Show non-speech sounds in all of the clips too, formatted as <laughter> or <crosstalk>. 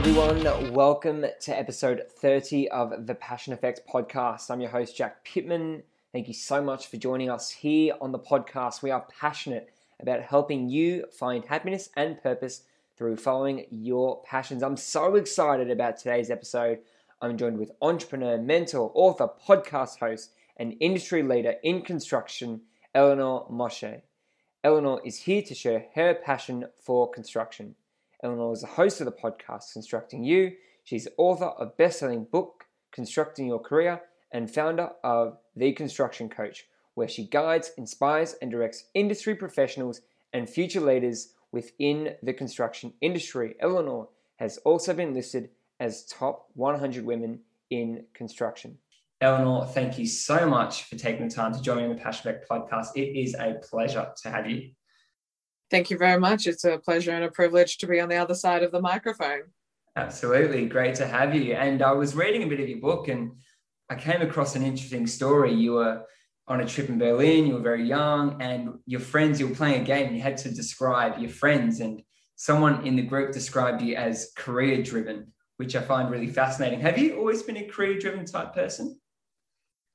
everyone. Welcome to episode 30 of the Passion Effects podcast. I'm your host, Jack Pittman. Thank you so much for joining us here on the podcast. We are passionate about helping you find happiness and purpose through following your passions. I'm so excited about today's episode. I'm joined with entrepreneur, mentor, author, podcast host, and industry leader in construction, Elinor Moshe. Elinor is here to share her passion for construction. Elinor is the host of the podcast Constructing You. She's author of best-selling book Constructing Your Career and founder of The Construction Coach, where she guides, inspires, and directs industry professionals and future leaders within the construction industry. Elinor has also been listed as top 100 women in construction. Elinor, thank you so much for taking the time to join me on the Passion Effect podcast. It is a pleasure to have you. Thank you very much. It's a pleasure and a privilege to be on the other side of the microphone. Absolutely. Great to have you. And I was reading a bit of your book and I came across an interesting story. You were on a trip in Berlin, you were very young, and your friends, you were playing a game and you had to describe your friends. And someone in the group described you as career driven, which I find really fascinating. Have you always been a career driven type person?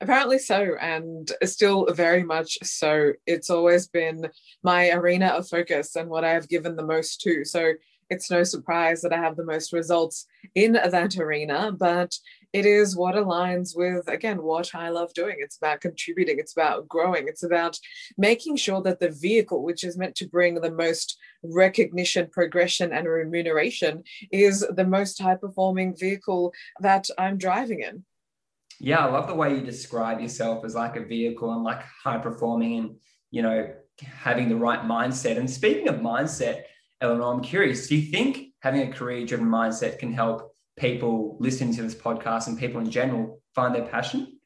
Apparently so, and still very much so. It's always been my arena of focus and what I have given the most to. So it's no surprise that I have the most results in that arena, but it is what aligns with, again, what I love doing. It's about contributing, it's about growing, it's about making sure that the vehicle, which is meant to bring the most recognition, progression, and remuneration, is the most high performing vehicle that I'm driving in. Yeah, I love the way you describe yourself as like a vehicle and like high performing and, you know, having the right mindset. And speaking of mindset, Elinor, I'm curious, do you think having a career driven mindset can help people listening to this podcast and people in general find their passion?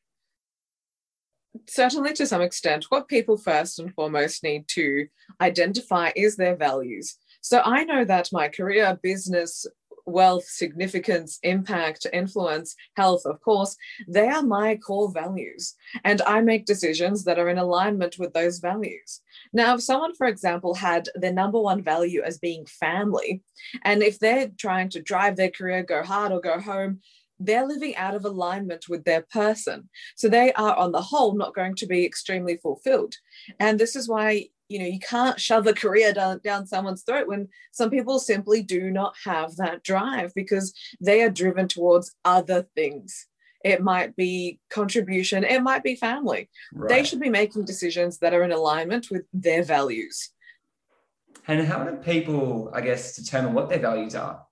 Certainly, to some extent. What people first and foremost need to identify is their values. So I know that my career, business, wealth, significance, impact, influence, health, of course, they are my core values. And I make decisions that are in alignment with those values. Now, if someone, for example, had their number one value as being family, and if they're trying to drive their career, go hard or go home, they're living out of alignment with their person. So they are, on the whole, not going to be extremely fulfilled. And this is why you know you can't shove a career down, down someone's throat when some people simply do not have that drive because they are driven towards other things it might be contribution it might be family right. they should be making decisions that are in alignment with their values and how do people i guess determine what their values are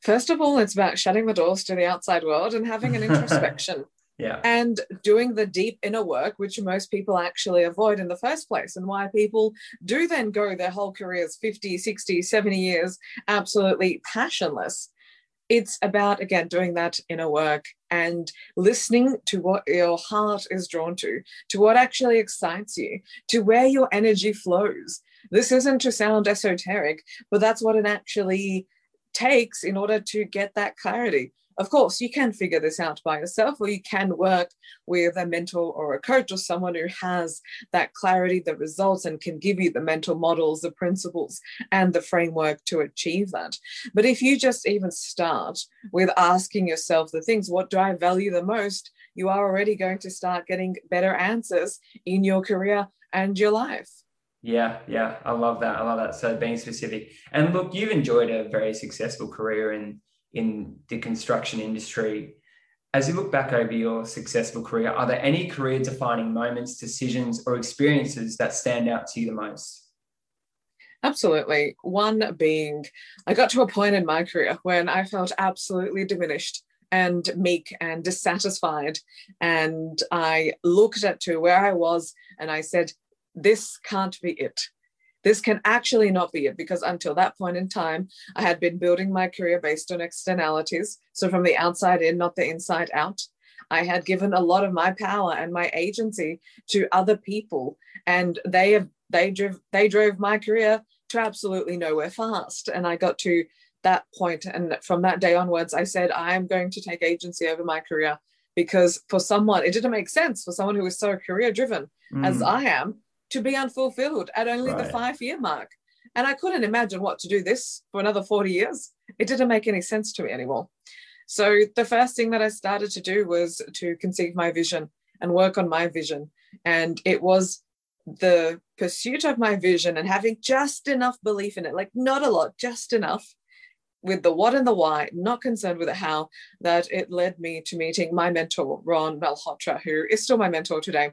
first of all it's about shutting the doors to the outside world and having an introspection <laughs> yeah. And doing the deep inner work, which most people actually avoid in the first place, and why people do then go their whole careers 50, 60, 70 years absolutely passionless. It's about, again, doing that inner work and listening to what your heart is drawn to, to what actually excites you, to where your energy flows. This isn't to sound esoteric, but that's what it actually takes in order to get that clarity. Of course, you can figure this out by yourself, or you can work with a mentor or a coach or someone who has that clarity, the results, and can give you the mental models, the principles, and the framework to achieve that. But if you just even start with asking yourself the things, what do I value the most? You are already going to start getting better answers in your career and your life. Yeah, yeah, I love that. I love that. So being specific. And look, you've enjoyed a very successful career in in the construction industry. As you look back over your successful career, are there any career defining moments, decisions, or experiences that stand out to you the most? Absolutely. One being, I got to a point in my career when I felt absolutely diminished and meek and dissatisfied. And I looked at to where I was and I said, This can't be it this can actually not be it because until that point in time, I had been building my career based on externalities. So from the outside in, not the inside out. I had given a lot of my power and my agency to other people, and they have they drove they drove my career to absolutely nowhere fast. And I got to that point, and from that day onwards, I said I am going to take agency over my career because for someone it didn't make sense for someone who was so career driven mm. as I am to be unfulfilled at only right. the five year mark. And I couldn't imagine what to do this for another 40 years. It didn't make any sense to me anymore. So the first thing that I started to do was to conceive my vision and work on my vision. And it was the pursuit of my vision and having just enough belief in it, like not a lot, just enough with the what and the why, not concerned with the how, that it led me to meeting my mentor, Ron Malhotra, who is still my mentor today.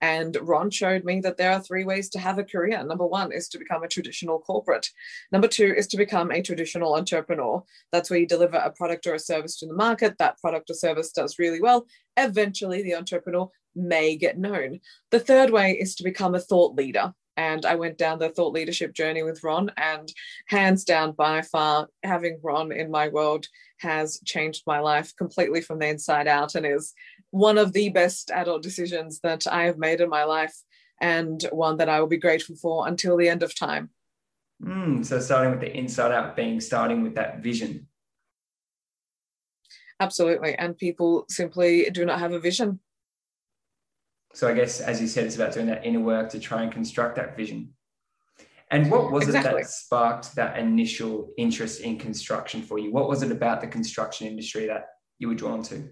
And Ron showed me that there are three ways to have a career. Number one is to become a traditional corporate. Number two is to become a traditional entrepreneur. That's where you deliver a product or a service to the market. That product or service does really well. Eventually, the entrepreneur may get known. The third way is to become a thought leader. And I went down the thought leadership journey with Ron, and hands down, by far, having Ron in my world has changed my life completely from the inside out and is one of the best adult decisions that I have made in my life, and one that I will be grateful for until the end of time. Mm, so, starting with the inside out, being starting with that vision. Absolutely. And people simply do not have a vision so I guess, as you said, it's about doing that inner work to try and construct that vision. And what was exactly. it that sparked that initial interest in construction for you? What was it about the construction industry that you were drawn to?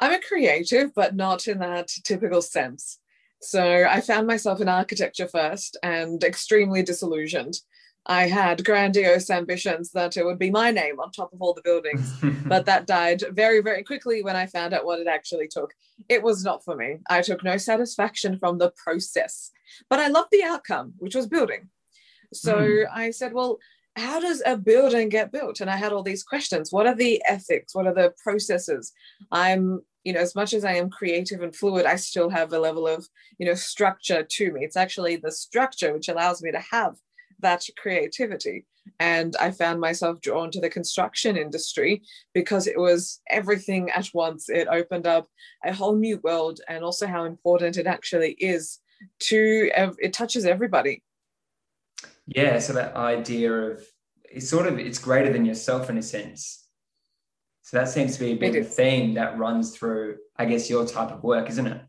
I'm a creative, but not in that typical sense. So I found myself in architecture first and extremely disillusioned. I had grandiose ambitions that it would be my name on top of all the buildings, <laughs> but that died very, very quickly when I found out what it actually took. It was not for me. I took no satisfaction from the process, but I loved the outcome, which was building. So mm. I said, well, how does a building get built? And I had all these questions. What are the ethics? What are the processes? I'm, you know, as much as I am creative and fluid, I still have a level of, you know, structure to me. It's actually the structure which allows me to have that creativity. And I found myself drawn to the construction industry because it was everything at once. It opened up a whole new world and also how important it actually is to, it touches everybody. Yeah. So that idea of it's sort of, it's greater than yourself in a sense. So that seems to be a a theme that runs through, I guess, your type of work, isn't it?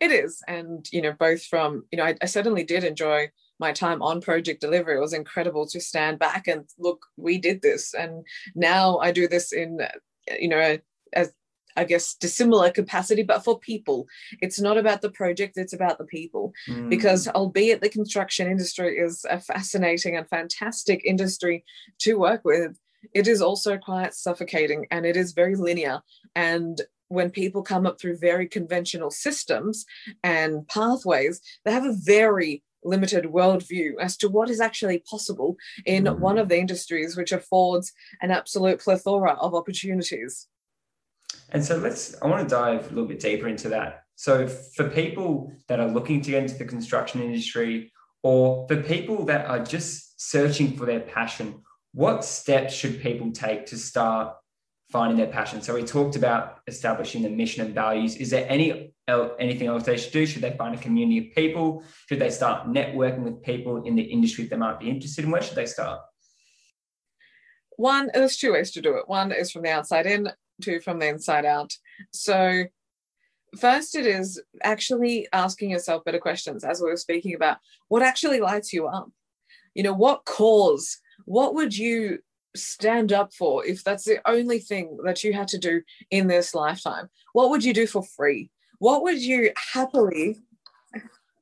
It is. And, you know, both from, you know, I, I certainly did enjoy my time on project delivery it was incredible to stand back and look we did this and now i do this in you know as I guess dissimilar capacity, but for people. It's not about the project, it's about the people. Mm. Because albeit the construction industry is a fascinating and fantastic industry to work with, it is also quite suffocating and it is very linear. And when people come up through very conventional systems and pathways, they have a very limited worldview as to what is actually possible in mm. one of the industries which affords an absolute plethora of opportunities. And so let's, I want to dive a little bit deeper into that. So, for people that are looking to get into the construction industry, or for people that are just searching for their passion, what steps should people take to start finding their passion. So we talked about establishing the mission and values. Is there any anything else they should do? Should they find a community of people? Should they start networking with people in the industry they might be interested in? Where should they start? One, oh, there's two ways to do it. One is from the outside in, two from the inside out. So first it is actually asking yourself better questions as we were speaking about what actually lights you up you know what cause what would you stand up for if that's the only thing that you had to do in this lifetime? What would you do for free? What would you happily,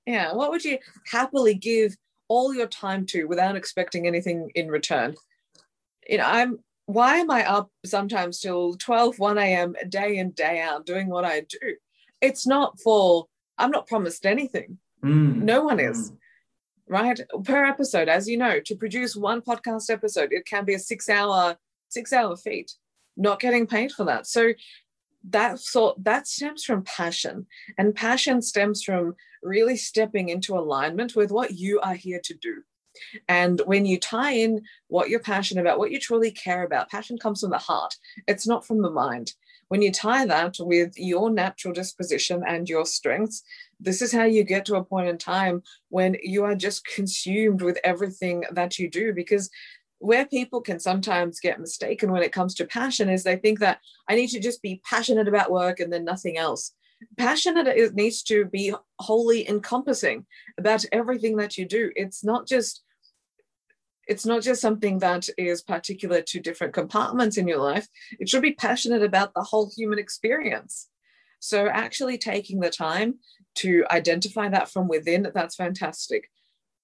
yeah, what would you happily give all your time to without expecting anything in return? You know, I'm, why am I up sometimes till 12, 1 a.m. day in, day out doing what I do? It's not for, I'm not promised anything. Mm. No one is. Mm right? Per episode, as you know, to produce one podcast episode, it can be a six hour, six hour feat, not getting paid for that. So that sort that stems from passion. And passion stems from really stepping into alignment with what you are here to do. And when you tie in what you're passionate about, what you truly care about, passion comes from the heart. It's not from the mind. When you tie that with your natural disposition and your strengths, this is how you get to a point in time when you are just consumed with everything that you do because where people can sometimes get mistaken when it comes to passion is they think that I need to just be passionate about work and then nothing else. Passionate it needs to be wholly encompassing about everything that you do. It's not just it's not just something that is particular to different compartments in your life. It should be passionate about the whole human experience. So, actually taking the time to identify that from within, that's fantastic.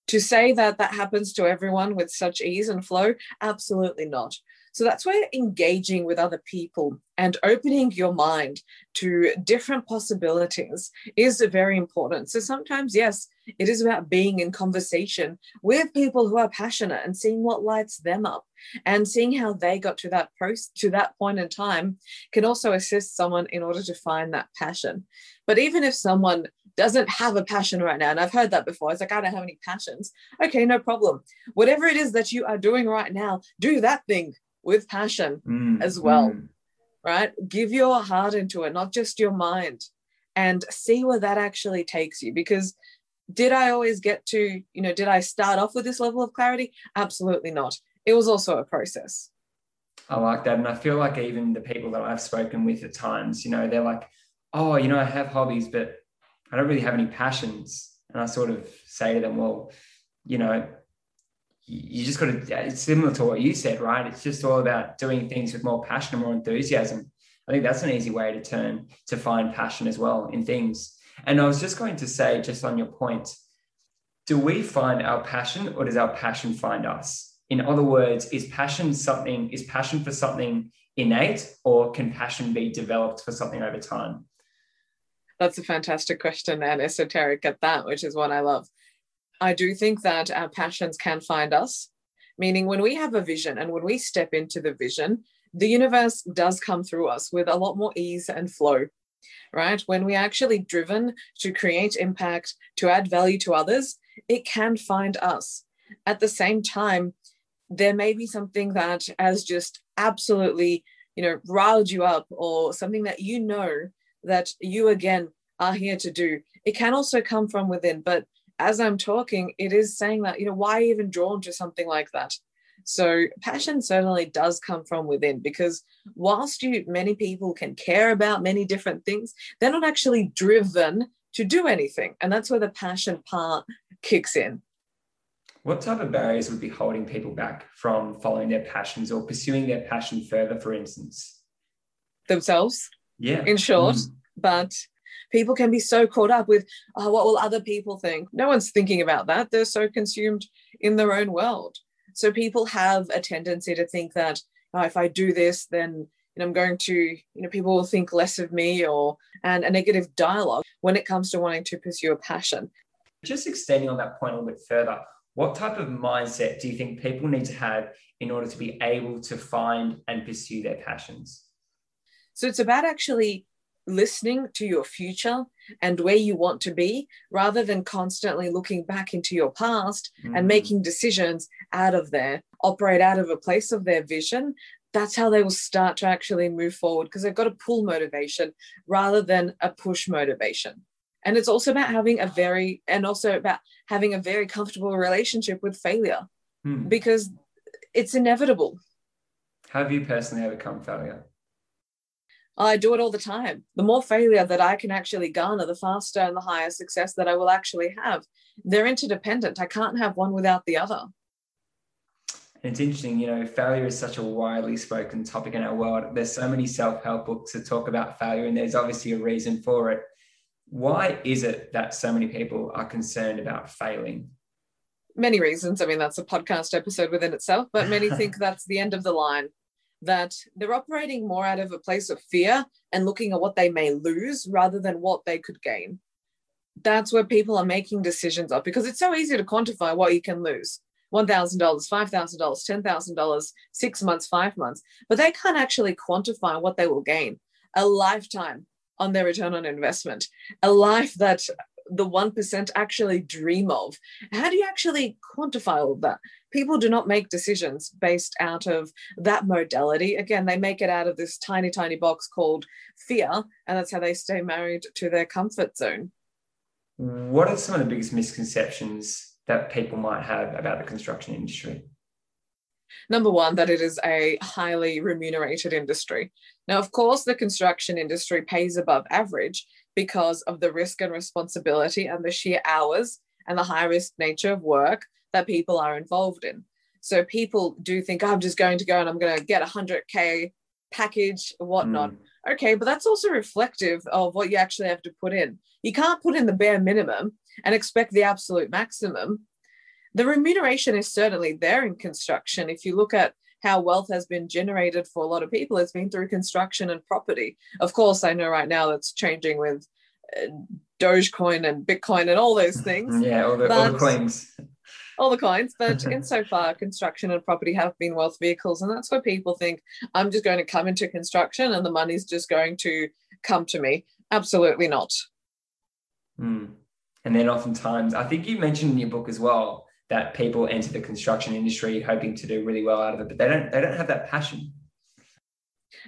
To say that that happens to everyone with such ease and flow, absolutely not. So that's where engaging with other people and opening your mind to different possibilities is very important. So sometimes, yes, it is about being in conversation with people who are passionate and seeing what lights them up and seeing how they got to that post to that point in time can also assist someone in order to find that passion. But even if someone doesn't have a passion right now, and I've heard that before, it's like, I don't have any passions. Okay, no problem. Whatever it is that you are doing right now, do that thing with passion mm, as well, mm. right? Give your heart into it, not just your mind, and see where that actually takes you. Because did I always get to, you know, did I start off with this level of clarity? Absolutely not. It was also a process. I like that. And I feel like even the people that I've spoken with at times, you know, they're like, oh, you know, I have hobbies, but I don't really have any passions. And I sort of say to them, well, you know, you just got to, uh, it's similar to what you said, right? It's just all about doing things with more passion and more enthusiasm. I think that's an easy way to turn to find passion as well in things. And I was just going to say, just on your point, do we find our passion or does our passion find us? In other words, is passion something, is passion for something innate or can passion be developed for something over time? That's a fantastic question and esoteric at that, which is what I love. I do think that our passions can find us, meaning when we have a vision and when we step into the vision, the universe does come through us with a lot more ease and flow, right? When we're actually driven to create impact, to add value to others, it can find us. At the same time, there may be something that has just absolutely, you know, riled you up or something that you know that you again are here to do. It can also come from within, but as I'm talking, it is saying that, you know, why even drawn to something like that? So passion certainly does come from within because whilst you many people can care about many different things, they're not actually driven to do anything. And that's where the passion part kicks in. What type of barriers would be holding people back from following their passions or pursuing their passion further, for instance? Themselves. Yeah. In short. Mm. But people can be so caught up with oh, what will other people think no one's thinking about that they're so consumed in their own world so people have a tendency to think that oh, if i do this then you know, i'm going to you know people will think less of me or and a negative dialogue when it comes to wanting to pursue a passion just extending on that point a little bit further what type of mindset do you think people need to have in order to be able to find and pursue their passions so it's about actually listening to your future and where you want to be rather than constantly looking back into your past mm. and making decisions out of there, operate out of a place of their vision. That's how they will start to actually move forward because they've got a pull motivation rather than a push motivation. And it's also about having a very, and also about having a very comfortable relationship with failure mm. because it's inevitable. Have you personally overcome failure? I do it all the time. The more failure that I can actually garner, the faster and the higher success that I will actually have. They're interdependent. I can't have one without the other. It's interesting, you know, failure is such a widely spoken topic in our world. There's so many self help books that talk about failure, and there's obviously a reason for it. Why is it that so many people are concerned about failing? Many reasons. I mean, that's a podcast episode within itself, but many <laughs> think that's the end of the line that they're operating more out of a place of fear and looking at what they may lose rather than what they could gain. That's where people are making decisions of because it's so easy to quantify what you can lose. $1,000, $5,000, $10,000, six months, five months, but they can't actually quantify what they will gain. A lifetime on their return on investment, a life that the 1% actually dream of. How do you actually quantify all that? People do not make decisions based out of that modality. Again, they make it out of this tiny, tiny box called fear, and that's how they stay married to their comfort zone. What are some of the biggest misconceptions that people might have about the construction industry? Number one, that it is a highly remunerated industry. Now, of course, the construction industry pays above average, because of the risk and responsibility and the sheer hours and the high risk nature of work that people are involved in. So people do think, oh, I'm just going to go and I'm going to get a 100K package, whatnot. Mm. Okay, but that's also reflective of what you actually have to put in. You can't put in the bare minimum and expect the absolute maximum. The remuneration is certainly there in construction. If you look at how wealth has been generated for a lot of people, it's been through construction and property. Of course, I know right now that's changing with uh, Dogecoin and Bitcoin and all those things. <laughs> Yeah, all the, all the coins all the coins. But <laughs> insofar, construction and property have been wealth vehicles. And that's where people think I'm just going to come into construction and the money's just going to come to me. Absolutely not. Mm. And then oftentimes, I think you mentioned in your book as well that people enter the construction industry hoping to do really well out of it, but they don't they don't have that passion.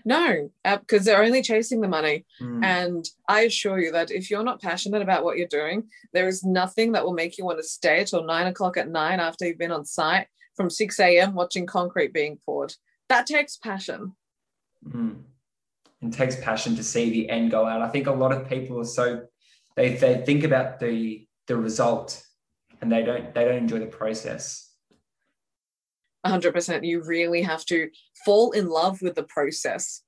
No, because uh, they're only chasing the money. Mm. And I assure you that if you're not passionate about what you're doing, there is nothing that will make you want to stay till nine o'clock at night after you've been on site from 6 a.m. watching concrete being poured. That takes passion. Mm. It takes passion to see the end go out. I think a lot of people are so they, they think about the the result and they don't they don't enjoy the process. 100% you really have to fall in love with the process.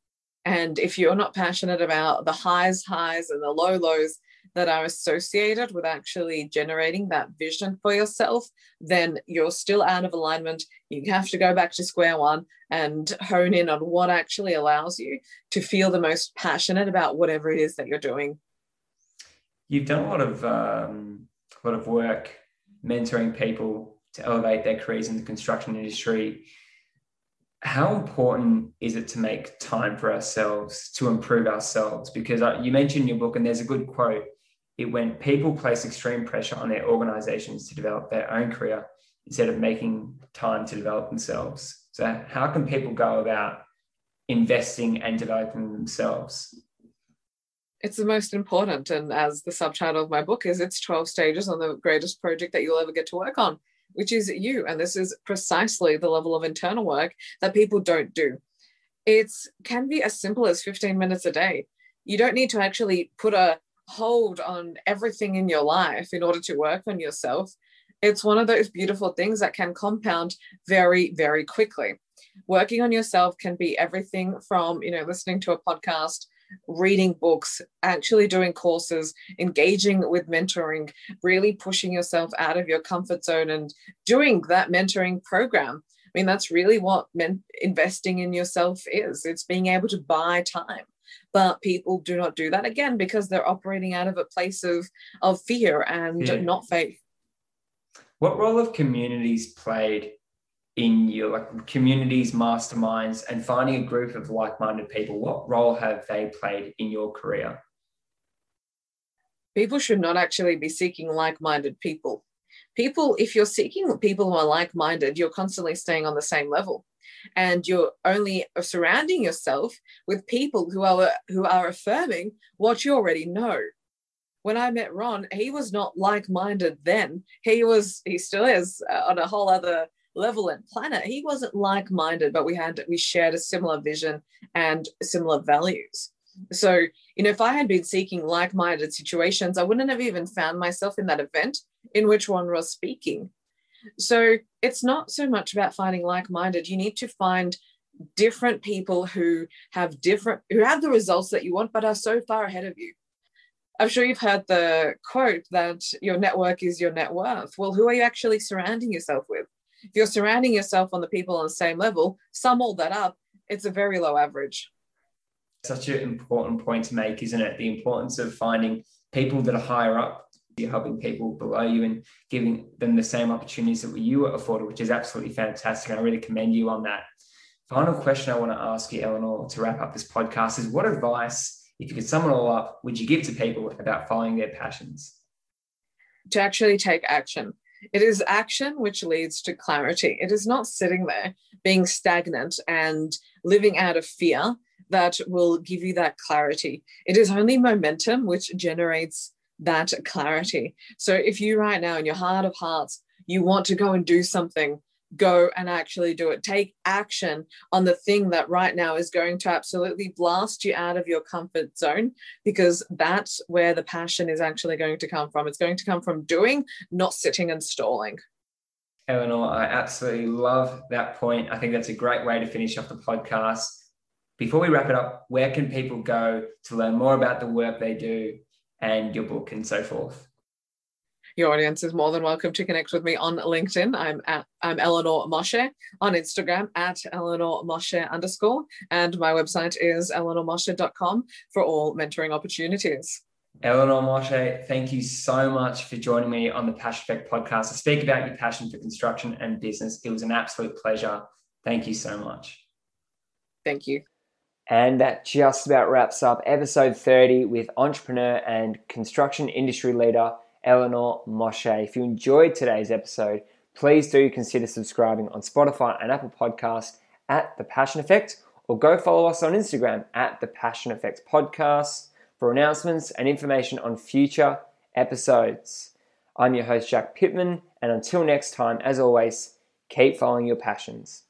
And if you're not passionate about the highs highs and the low lows that are associated with actually generating that vision for yourself then you're still out of alignment. You have to go back to square one and hone in on what actually allows you to feel the most passionate about whatever it is that you're doing. You've done a lot of um, a lot of work mentoring people to elevate their careers in the construction industry. How important is it to make time for ourselves to improve ourselves? Because uh, you mentioned in your book, and there's a good quote. It when people place extreme pressure on their organizations to develop their own career instead of making time to develop themselves. So, how can people go about investing and developing themselves? It's the most important. And as the subtitle of my book is, it's 12 stages on the greatest project that you'll ever get to work on which is you. And this is precisely the level of internal work that people don't do. It can be as simple as 15 minutes a day. You don't need to actually put a hold on everything in your life in order to work on yourself. It's one of those beautiful things that can compound very, very quickly. Working on yourself can be everything from, you know, listening to a podcast reading books, actually doing courses, engaging with mentoring, really pushing yourself out of your comfort zone and doing that mentoring program. I mean, that's really what men- investing in yourself is it's being able to buy time. But people do not do that again because they're operating out of a place of, of fear and yeah. not faith. What role have communities played in your like communities, masterminds, and finding a group of like-minded people? What role have they played in your career? People should not actually be seeking like-minded people. People, if you're seeking people who are like-minded, you're constantly staying on the same level. And you're only surrounding yourself with people who are who are affirming what you already know when I met Ron, he was not like minded then. He was, he still is uh, on a whole other level and planet. He wasn't like minded, but we had we shared a similar vision and similar values. So, you know, if I had been seeking like minded situations, I wouldn't have even found myself in that event in which one was speaking. So, it's not so much about finding like minded. You need to find different people who have different, who have the results that you want, but are so far ahead of you. I'm sure you've heard the quote that your network is your net worth. Well, who are you actually surrounding yourself with? If you're surrounding yourself on the people on the same level, sum all that up, it's a very low average. Such an important point to make, isn't it? The importance of finding people that are higher up. You're helping people below you and giving them the same opportunities that you were afforded, which is absolutely fantastic. And I really commend you on that. Final question I want to ask you, Elinor, to wrap up this podcast is what advice, if you could sum it all up, would you give to people about following their passions? To actually take action. It is action which leads to clarity. It is not sitting there being stagnant and living out of fear that will give you that clarity. It is only momentum which generates that clarity. So if you right now in your heart of hearts, you want to go and do something, go and actually do it. Take action on the thing that right now is going to absolutely blast you out of your comfort zone because that's where the passion is actually going to come from. It's going to come from doing, not sitting and stalling. Elinor, I absolutely love that point. I think that's a great way to finish off the podcast. Before we wrap it up, where can people go to learn more about the work they do and your book and so forth? Your audience is more than welcome to connect with me on LinkedIn. I'm at I'm Elinor Moshe on Instagram at Elinor Moshe underscore, and my website is elinormoshe.com for all mentoring opportunities. Elinor Moshe, thank you so much for joining me on the Passion Effect podcast to speak about your passion for construction and business. It was an absolute pleasure. Thank you so much. Thank you. And that just about wraps up episode 30 with entrepreneur and construction industry leader Elinor Moshe. If you enjoyed today's episode, please do consider subscribing on Spotify and Apple Podcast at The Passion Effect or go follow us on Instagram at The Passion Effect Podcast for announcements and information on future episodes. I'm your host, Jack Pittman, and until next time, as always, keep following your passions.